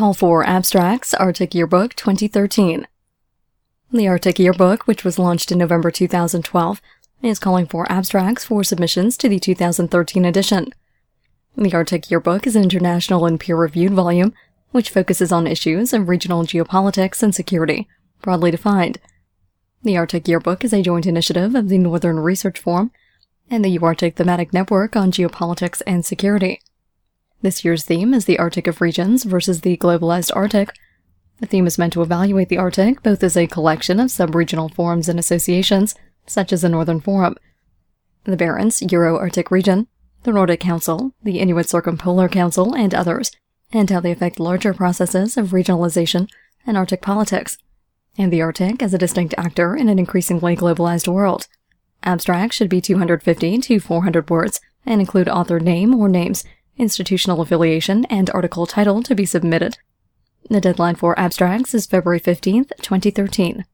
Call for Abstracts Arctic Yearbook 2013. The Arctic Yearbook, which was launched in November 2012, is calling for abstracts for submissions to the 2013 edition. The Arctic Yearbook is an international and peer reviewed volume which focuses on issues of regional geopolitics and security, broadly defined. The Arctic Yearbook is a joint initiative of the Northern Research Forum and the UArctic Thematic Network on Geopolitics and Security. This year's theme is the Arctic of regions versus the globalized Arctic. The theme is meant to evaluate the Arctic both as a collection of sub-regional forums and associations, such as the Northern Forum, the Barents Euro-Arctic region, the Nordic Council, the Inuit Circumpolar Council, and others, and how they affect larger processes of regionalization and Arctic politics, and the Arctic as a distinct actor in an increasingly globalized world. Abstracts should be 250 to 400 words and include author name or names institutional affiliation, and article title to be submitted. The deadline for abstracts is February 15th, 2013.